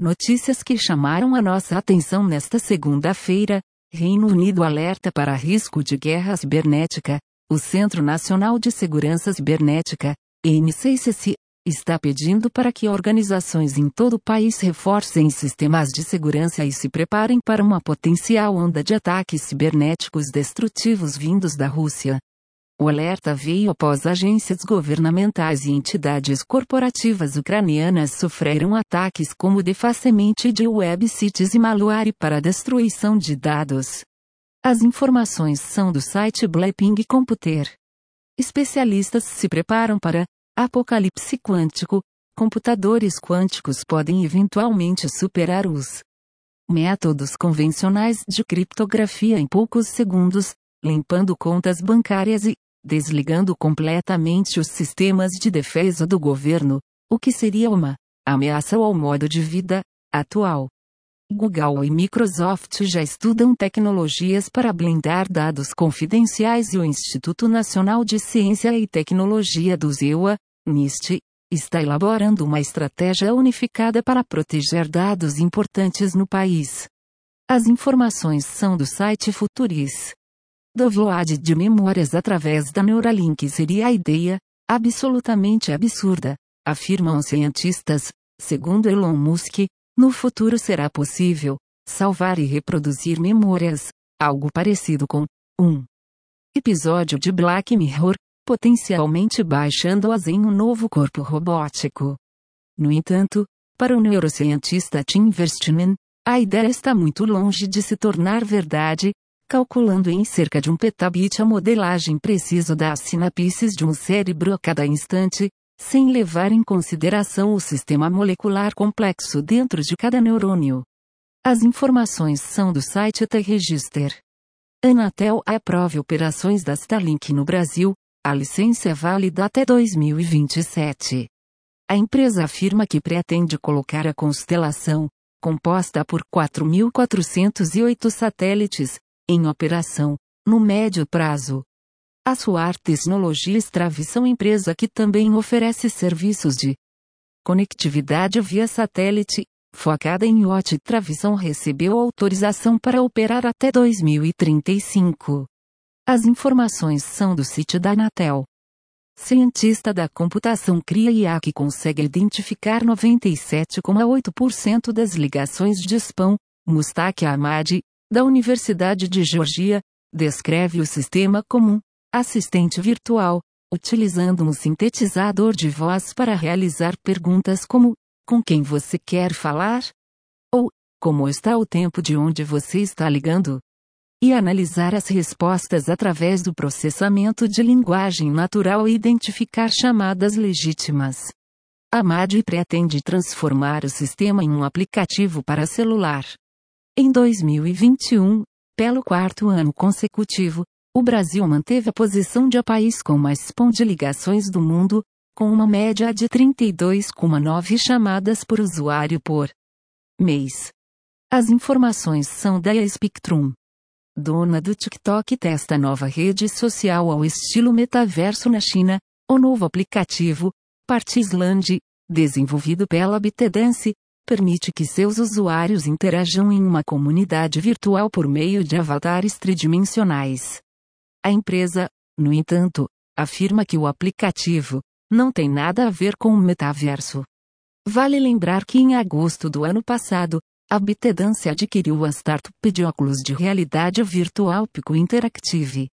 Notícias que chamaram a nossa atenção nesta segunda-feira. Reino Unido alerta para risco de guerra cibernética. O Centro Nacional de Segurança Cibernética, NCCC, está pedindo para que organizações em todo o país reforcem sistemas de segurança e se preparem para uma potencial onda de ataques cibernéticos destrutivos vindos da Rússia. O alerta veio após agências governamentais e entidades corporativas ucranianas sofreram ataques como defacement de websites e malware para destruição de dados. As informações são do site Blackping Computer. Especialistas se preparam para apocalipse quântico. Computadores quânticos podem eventualmente superar os métodos convencionais de criptografia em poucos segundos, limpando contas bancárias e desligando completamente os sistemas de defesa do governo, o que seria uma ameaça ao modo de vida atual. Google e Microsoft já estudam tecnologias para blindar dados confidenciais e o Instituto Nacional de Ciência e Tecnologia do ZEUA, NIST, está elaborando uma estratégia unificada para proteger dados importantes no país. As informações são do site Futuris. Download de memórias através da Neuralink seria a ideia, absolutamente absurda, afirmam cientistas. Segundo Elon Musk, no futuro será possível salvar e reproduzir memórias, algo parecido com um episódio de Black Mirror, potencialmente baixando-as em um novo corpo robótico. No entanto, para o neurocientista Tim Verstman, a ideia está muito longe de se tornar verdade, calculando em cerca de um petabit a modelagem precisa das sinapses de um cérebro a cada instante, sem levar em consideração o sistema molecular complexo dentro de cada neurônio. As informações são do site T-Register. Anatel aprova operações da Starlink no Brasil, a licença é válida até 2027. A empresa afirma que pretende colocar a constelação, composta por 4.408 satélites, em operação, no médio prazo. A Suar Tecnologias Travição empresa que também oferece serviços de conectividade via satélite, focada em IoT Travição recebeu autorização para operar até 2035. As informações são do sítio da Anatel. Cientista da computação cria IA que consegue identificar 97,8% das ligações de spam, Mustaki Ahmad, da Universidade de Georgia, descreve o sistema como assistente virtual, utilizando um sintetizador de voz para realizar perguntas como: com quem você quer falar? Ou como está o tempo de onde você está ligando? E analisar as respostas através do processamento de linguagem natural e identificar chamadas legítimas. A MAD pretende transformar o sistema em um aplicativo para celular. Em 2021, pelo quarto ano consecutivo, o Brasil manteve a posição de país com mais ligações do mundo, com uma média de 32,9 chamadas por usuário por mês. As informações são da Spectrum. Dona do TikTok testa nova rede social ao estilo metaverso na China, o novo aplicativo, Partisland, desenvolvido pela BitDance, permite que seus usuários interajam em uma comunidade virtual por meio de avatares tridimensionais. A empresa, no entanto, afirma que o aplicativo não tem nada a ver com o metaverso. Vale lembrar que em agosto do ano passado, a BitDance adquiriu a startup de óculos de realidade virtual Pico Interactive.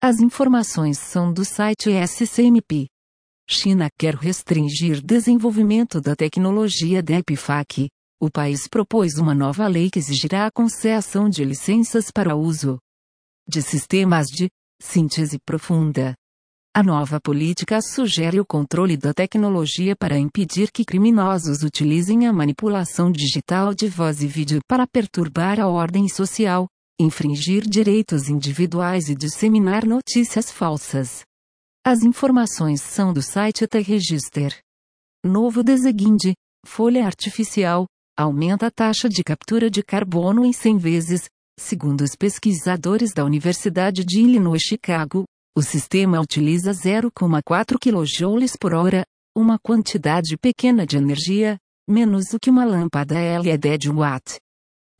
As informações são do site SCMP. China quer restringir desenvolvimento da tecnologia de EPFAC. O país propôs uma nova lei que exigirá a concessão de licenças para uso de sistemas de síntese profunda. A nova política sugere o controle da tecnologia para impedir que criminosos utilizem a manipulação digital de voz e vídeo para perturbar a ordem social, infringir direitos individuais e disseminar notícias falsas. As informações são do site T-Register. Novo deseguinde, folha artificial, aumenta a taxa de captura de carbono em 100 vezes, segundo os pesquisadores da Universidade de Illinois Chicago. O sistema utiliza 0,4 kJ por hora, uma quantidade pequena de energia, menos do que uma lâmpada LED Watt.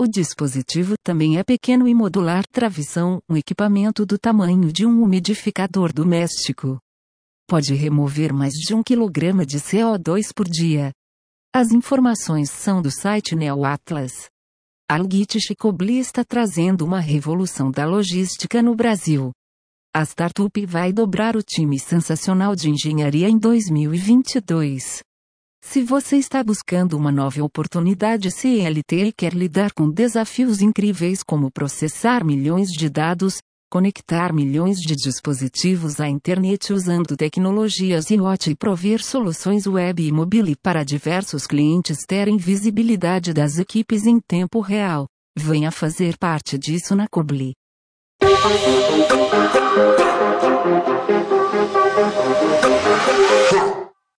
O dispositivo também é pequeno e modular travição, um equipamento do tamanho de um umidificador doméstico. Pode remover mais de um quilograma de CO2 por dia. As informações são do site Neo Atlas. Algit Chicobli está trazendo uma revolução da logística no Brasil. A startup vai dobrar o time sensacional de engenharia em 2022. Se você está buscando uma nova oportunidade CLT e quer lidar com desafios incríveis como processar milhões de dados, conectar milhões de dispositivos à internet usando tecnologias IoT e prover soluções web e mobile para diversos clientes terem visibilidade das equipes em tempo real. Venha fazer parte disso na Cobli.